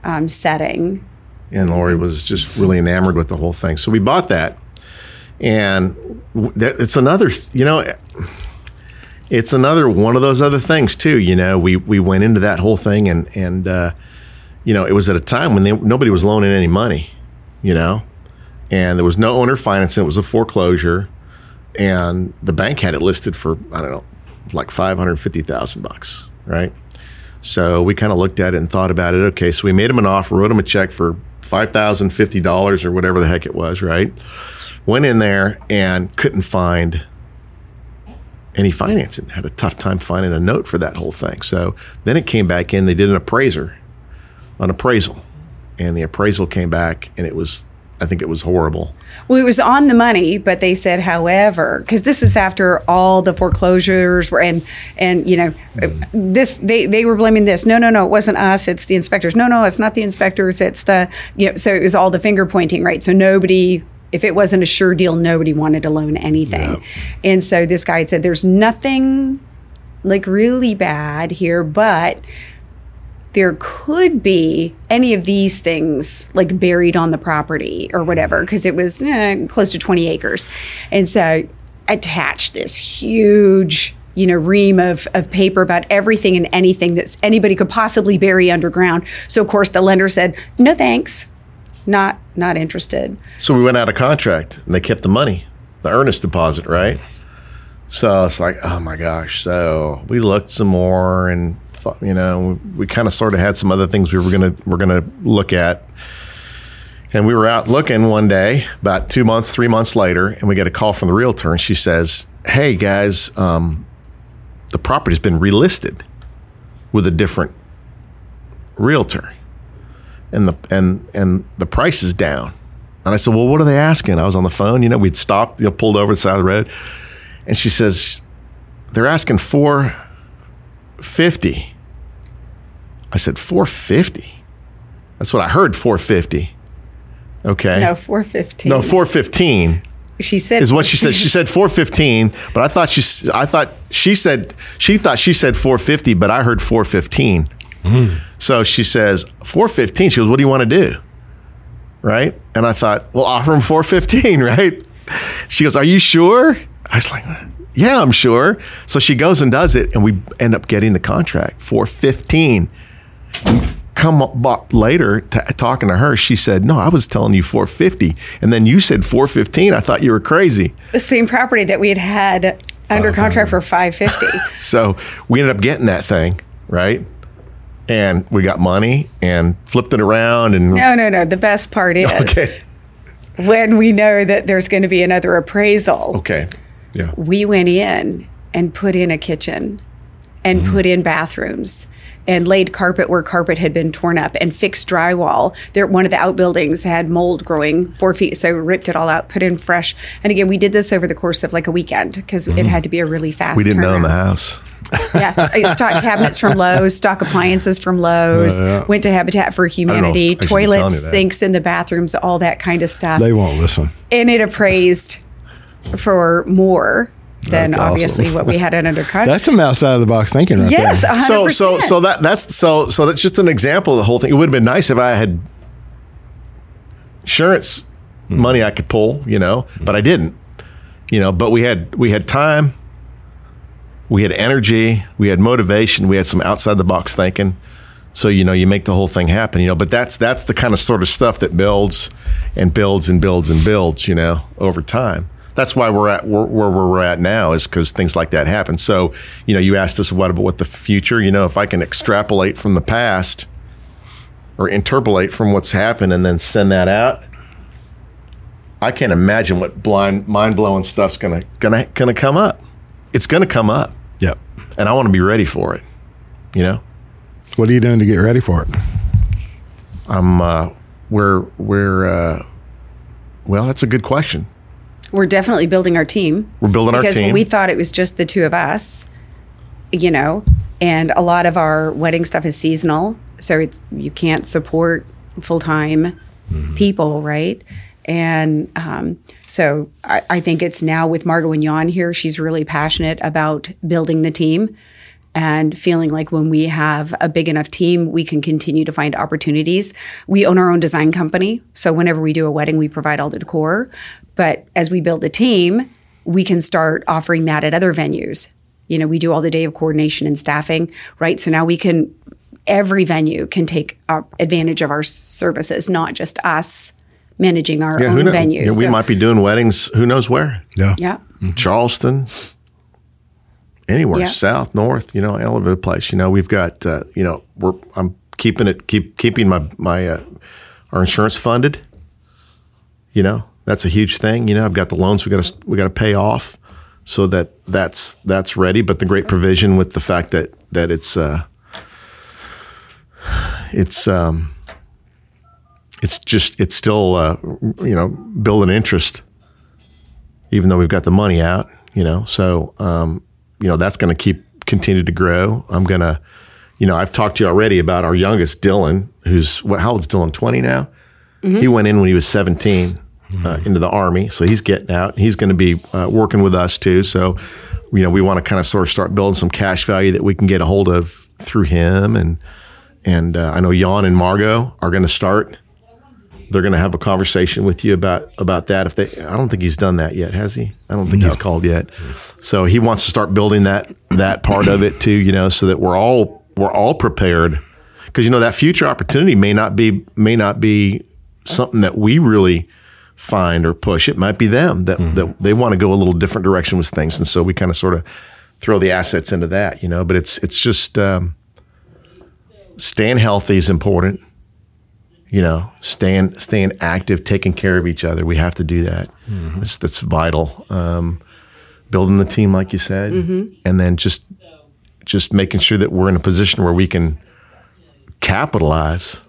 um, setting. and Lori was just really enamored with the whole thing. So we bought that, and it's another, you know, it's another one of those other things too. You know, we we went into that whole thing, and and uh, you know, it was at a time when they, nobody was loaning any money, you know, and there was no owner financing. It was a foreclosure, and the bank had it listed for I don't know, like five hundred fifty thousand bucks, right? So we kind of looked at it and thought about it. Okay, so we made him an offer, wrote him a check for five thousand fifty dollars or whatever the heck it was, right? Went in there and couldn't find any financing. Had a tough time finding a note for that whole thing. So then it came back in. They did an appraiser, an appraisal, and the appraisal came back, and it was, I think it was horrible. Well, it was on the money, but they said, however, because this is after all the foreclosures were and and you know this they they were blaming this. No, no, no, it wasn't us. It's the inspectors. No, no, it's not the inspectors. It's the you know. So it was all the finger pointing, right? So nobody. If it wasn't a sure deal, nobody wanted to loan anything. And so this guy had said, "There's nothing like really bad here, but there could be any of these things like buried on the property or whatever because it was eh, close to 20 acres and so attached this huge you know ream of, of paper about everything and anything that anybody could possibly bury underground so of course the lender said no thanks not not interested So we went out of contract, and they kept the money, the earnest deposit, right? So it's like, oh my gosh. So we looked some more, and thought, you know, we, we kind of sort of had some other things we were gonna we're gonna look at. And we were out looking one day, about two months, three months later, and we get a call from the realtor, and she says, "Hey guys, um, the property's been relisted with a different realtor, and the and and the price is down." And I said, "Well, what are they asking?" I was on the phone. You know, we'd stopped, you know, pulled over the side of the road, and she says, "They're asking four fifty. I said, "450." That's what I heard. Four fifty. Okay. no 415 No, four fifteen she said is what she said. She said four fifteen, but I thought she. I thought she said she thought she said four fifty, but I heard four fifteen. So she says four fifteen. She goes, "What do you want to do?" Right, and I thought, well, offer him four fifteen, right? She goes, "Are you sure?" I was like, "Yeah, I'm sure." So she goes and does it, and we end up getting the contract four fifteen come up later to, talking to her she said no i was telling you 450 and then you said 415 i thought you were crazy. The same property that we had had under contract for 550 so we ended up getting that thing right? And we got money and flipped it around and no no no the best part is okay. when we know that there's going to be another appraisal, okay yeah. we went in and put in a kitchen and mm-hmm. put in bathrooms and laid carpet where carpet had been torn up and fixed drywall. There, one of the outbuildings had mold growing four feet, so we ripped it all out, put in fresh. And again, we did this over the course of like a weekend because it mm-hmm. had to be a really fast. we didn't own the house Yeah, stock cabinets from Lowe's, stock appliances from Lowe's. Went to Habitat for know if I Humanity, should be telling toilets, sinks in the bathrooms, all that kind of stuff They won't listen. and it appraised for more than That's awesome. obviously what we had it under contract. That's some outside of the box thinking right yes, there. 100%. so so so that that's so so that's just an example of the whole thing. It would have been nice if I had insurance hmm. money I could pull, you know, but I didn't. You know, but we had we had time, we had energy, we had motivation, we had some outside the box thinking. So you know, you make the whole thing happen. You know, but that's that's the kind of sort of stuff that builds and builds and builds and builds. You know, over time. That's why we're at where, where we're at now is because things like that happen. So you know, you asked us what about what the future. You know, if I can extrapolate from the past or interpolate from what's happened and then send that out, I can't imagine what blind, mind blowing stuff's gonna gonna gonna come up. It's gonna come up, Yep. and I want to be ready for it. You know. What are you doing to get ready for it? I'm uh, we're we're uh, well. That's a good question. We're definitely building our team. We're building our because team. we thought it was just the two of us, you know, and a lot of our wedding stuff is seasonal, so it's, you can't support full time Mm-hmm. people, right? And um, so I, I think it's now with Margot and Jan here, she's really passionate about building the team and feeling like when we have a big enough team, we can continue to find opportunities. We own our own design company. So whenever we do a wedding, we provide all the decor. But as we build the team, we can start offering that at other venues. You know, we do all the day of coordination and staffing, right? So now we can, every venue can take uh, advantage of our services, not just us managing our Yeah, own who knows? venues. Yeah, we might be doing weddings. Who knows where? Yeah. yeah. Charleston, anywhere, Yeah. south, north, you know, all over the place. You know, we've got, uh, you know, we're I'm keeping it, keep keeping my my uh, our insurance funded. You know, that's a huge thing. You know, I've got the loans we got to we got to pay off, so that that's that's ready. But the great provision with the fact that that it's uh, it's um, it's just it's still uh, you know building interest even though we've got the money out, you know. So, um, you know, that's going to keep continue to grow. I'm going to, you know, I've talked to you already about our youngest Dylan, who's what? How old's Dylan? 20 now. He went in when he was 17 uh, into the army, so he's getting out. He's going to be uh, working with us too. So, you know, we want to kind of sort of start building some cash value that we can get a hold of through him, and and uh, I know Jan and Margot are going to start they're going to have a conversation with you about about that. If they, I don't think he's done that yet, has he? I don't think he's called yet. So he wants to start building that that part of it too, you know, so that we're all we're all prepared because you know that future opportunity may not be may not be something that we really find or push. It might be them that that they want to go a little different direction with things, and so we kind of sort of throw the assets into that, you know. But it's it's just um, staying healthy is important you know, staying staying active, taking care of each other. We have to do that. That's that's vital. Um, building the team, like you said, and then just just making sure that we're in a position where we can capitalize.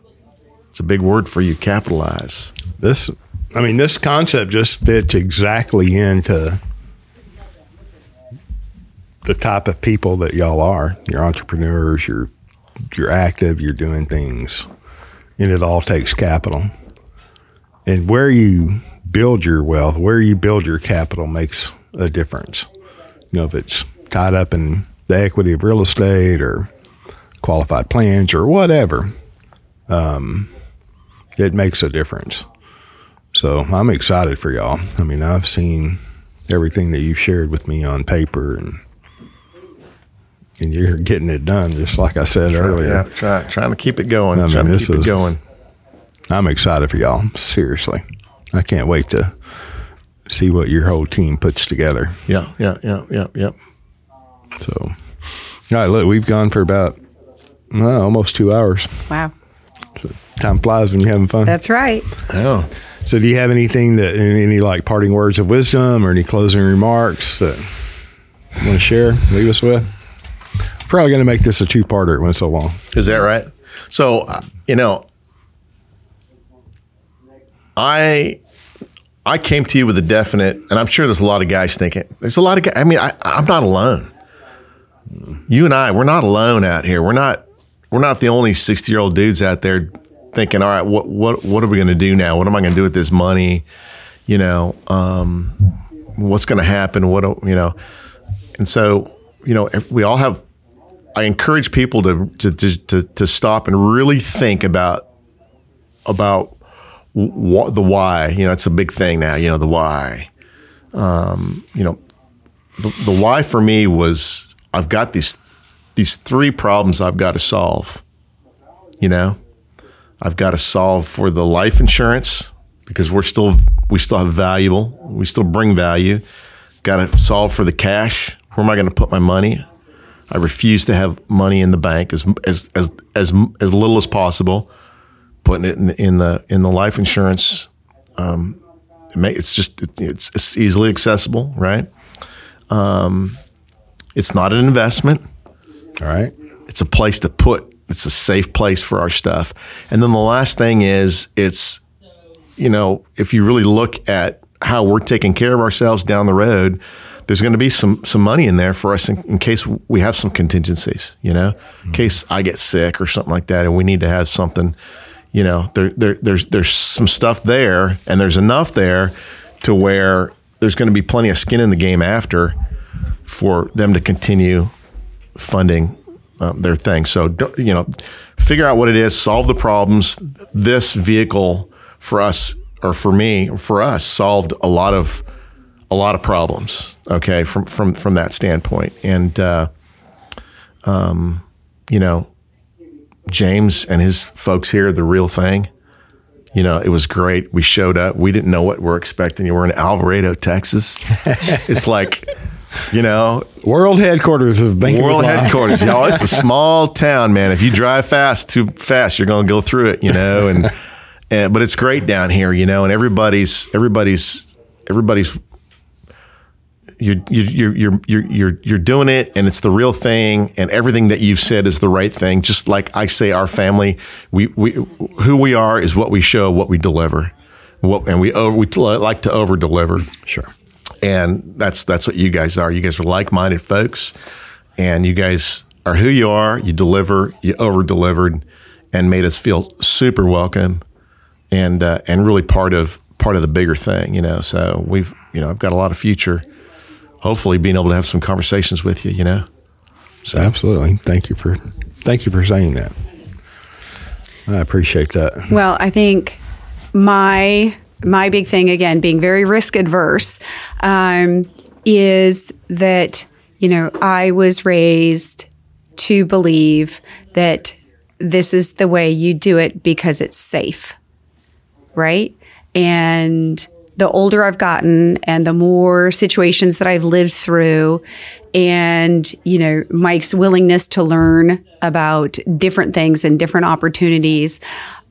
It's a big word for you, capitalize. This, I mean, this concept just fits exactly into the type of people that y'all are. You're entrepreneurs. You're you're active. You're doing things, and it all takes capital. And where you build your wealth, where you build your capital, makes a difference. You know, if it's tied up in the equity of real estate or qualified plans or whatever, um, it makes a difference. So I'm excited for y'all. I mean, I've seen everything that you've shared with me on paper, and and you're getting it done, just like I said earlier. Yeah, try, trying to keep it going. I mean, trying to this keep is- it going. I'm excited for y'all. Seriously, I can't wait to see what your whole team puts together. Yeah, yeah, yeah, yeah, yeah. So, all right, look, we've gone for about uh, almost two hours. Wow. Time flies when you're having fun. That's right. Oh, So, do you have anything that any like parting words of wisdom or any closing remarks that you want to share? Leave us with. Probably going to make this a two-parter. It went so long. Is that right? So, you know, I I came to you with a definite, and I'm sure there's a lot of guys thinking. There's a lot of guys. I mean, I, I'm not alone. You and I, we're not alone out here. We're not we're not the only 60 year old dudes out there thinking, all right, what what what are we going to do now? What am I going to do with this money? You know, um, what's going to happen? What you know? And so, you know, we all have I encourage people to to, to to to stop and really think about about wh- the why. You know, it's a big thing now. You know, the why. Um, you know, the, the why for me was I've got these these three problems I've got to solve. You know, I've got to solve for the life insurance because we're still we still have valuable. We still bring value. Got to solve for the cash. Where am I going to put my money? I refuse to have money in the bank as as as as, as little as possible. Putting it in, in the in the life insurance, um, it may, it's just it, it's, it's easily accessible, right? Um, it's not an investment. All right. It's a place to put. It's a safe place for our stuff. And then the last thing is it's you know if you really look at how we're taking care of ourselves down the road, there's going to be some some money in there for us in, in case we have some contingencies. You know, in case I get sick or something like that, and we need to have something. you know, there, there there's there's some stuff there, and there's enough there to where there's going to be plenty of skin in the game after for them to continue funding um, their thing. So you know, figure out what it is, solve the problems. This vehicle for us, or for me, for us, solved a lot of a lot of problems. Okay, from from from that standpoint, and uh, um, you know, James and his folks here, the real thing. You know, it was great. We showed up. We didn't know what we're expecting. We're in Alvarado, Texas. it's like, you know, world headquarters of Bank World headquarters, y'all. It's a small town, man. If you drive fast, too fast, you're going to go through it. You know, and, and but it's great down here. You know, and everybody's everybody's everybody's you're you're you're you're you're you're doing it, and it's the real thing, and everything that you've said is the right thing. Just like I say, our family, we we who we are is what we show, what we deliver, what and we over we like to over deliver. Sure, and that's that's what you guys are. You guys are like minded folks, and you guys are who you are. You deliver, you over delivered, and made us feel super welcome, and uh, and really part of part of the bigger thing. You know, so we've you know I've got a lot of future hopefully being able to have some conversations with you, you know? So. Absolutely. Thank you for, thank you for saying that. I appreciate that. Well, I think my, my big thing again, being very risk adverse, um, is that, you know, I was raised to believe that this is the way you do it because it's safe. Right. And the older I've gotten and the more situations that I've lived through and, you know, Mike's willingness to learn about different things and different opportunities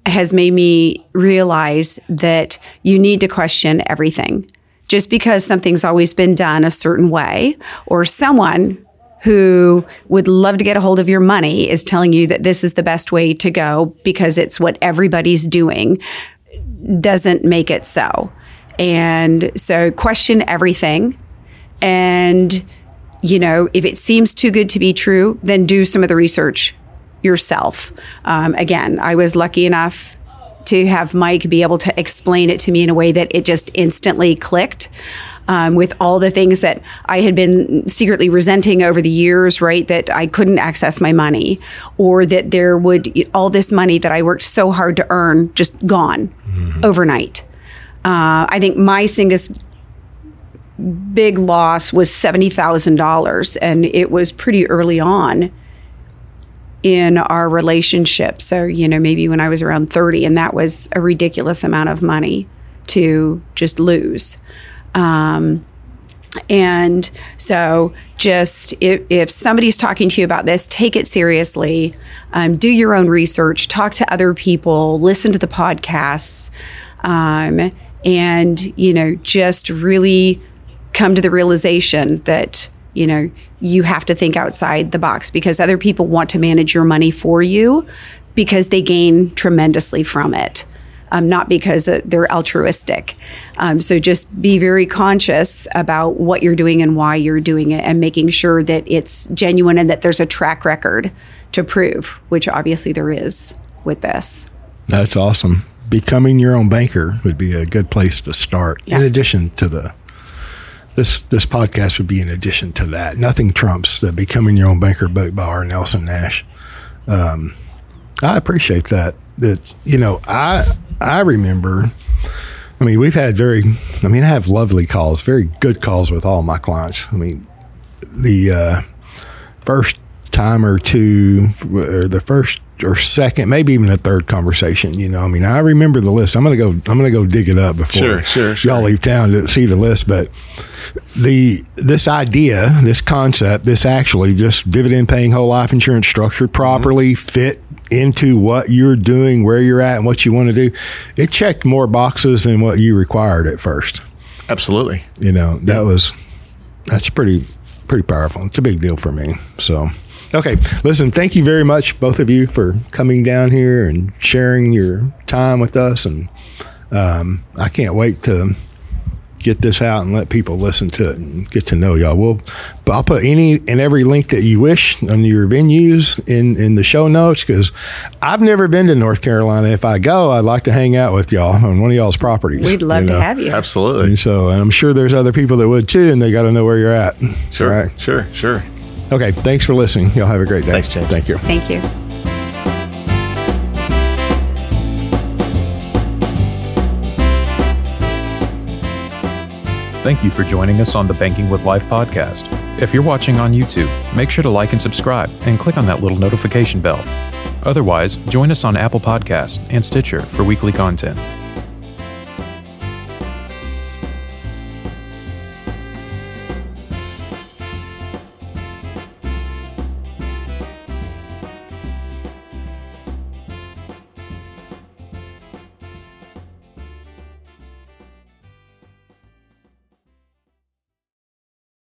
has made me realize that you need to question everything. Just because something's always been done a certain way or someone who would love to get a hold of your money is telling you that this is the best way to go because it's what everybody's doing doesn't make it so. And so question everything. And, you know, if it seems too good to be true, then do some of the research yourself. Um, again, I was lucky enough to have Mike be able to explain it to me in a way that it just instantly clicked. Um, with all the things that I had been secretly resenting over the years, right? That I couldn't access my money, or that there would all this money that I worked so hard to earn just gone mm-hmm. overnight. Uh, I think my biggest big loss was seventy thousand dollars, and it was pretty early on in our relationship. So you know, maybe when I was around thirty, and that was a ridiculous amount of money to just lose. Um, and so, just if, if, somebody's talking to you about this, take it seriously. Um, do your own research, talk to other people, listen to the podcasts. Um, and, you know, just really come to the realization that, you know, you have to think outside the box because other people want to manage your money for you because they gain tremendously from it. Um, not because they're altruistic. Um, so just be very conscious about what you're doing and why you're doing it and making sure that it's genuine and that there's a track record to prove, which obviously there is with this. That's awesome becoming your own banker would be a good place to start. Yeah. In addition to the this this podcast would be in addition to that. Nothing trumps the becoming your own banker book by R. Nelson Nash. Um, I appreciate that. That you know, I I remember. I mean, we've had very. I mean, I have lovely calls, very good calls with all my clients. I mean, the uh, first time or two, or the first or second, maybe even a third conversation. You know, I mean, I remember the list. I'm gonna go. I'm gonna go dig it up before sure, sure, sure. y'all leave town to see the list. But the this idea, this concept, this actually just dividend paying whole life insurance structured properly, mm-hmm. fit into what you're doing, where you're at, and what you want to do. It checked more boxes than what you required at first. Absolutely. You know, that yeah. was that's pretty pretty powerful. It's a big deal for me. So. Okay. Listen, thank you very much, both of you, for coming down here and sharing your time with us. And um, I can't wait to get this out and let people listen to it and get to know y'all. We'll I'll put any and every link that you wish on your venues in in the show notes because I've never been to North Carolina. If I go, I'd like to hang out with y'all on one of y'all's properties. We'd love you to have you. Absolutely. And so and I'm sure there's other people that would too, and they got to know where you're at. Sure. All right. Sure. Sure. Okay. Thanks for listening. Y'all have a great day. Thanks, James. Thank you. Thank you. Thank you for joining us on the Banking with Life podcast. If you're watching on YouTube, make sure to like and subscribe and click on that little notification bell. Otherwise, join us on Apple Podcasts and Stitcher for weekly content.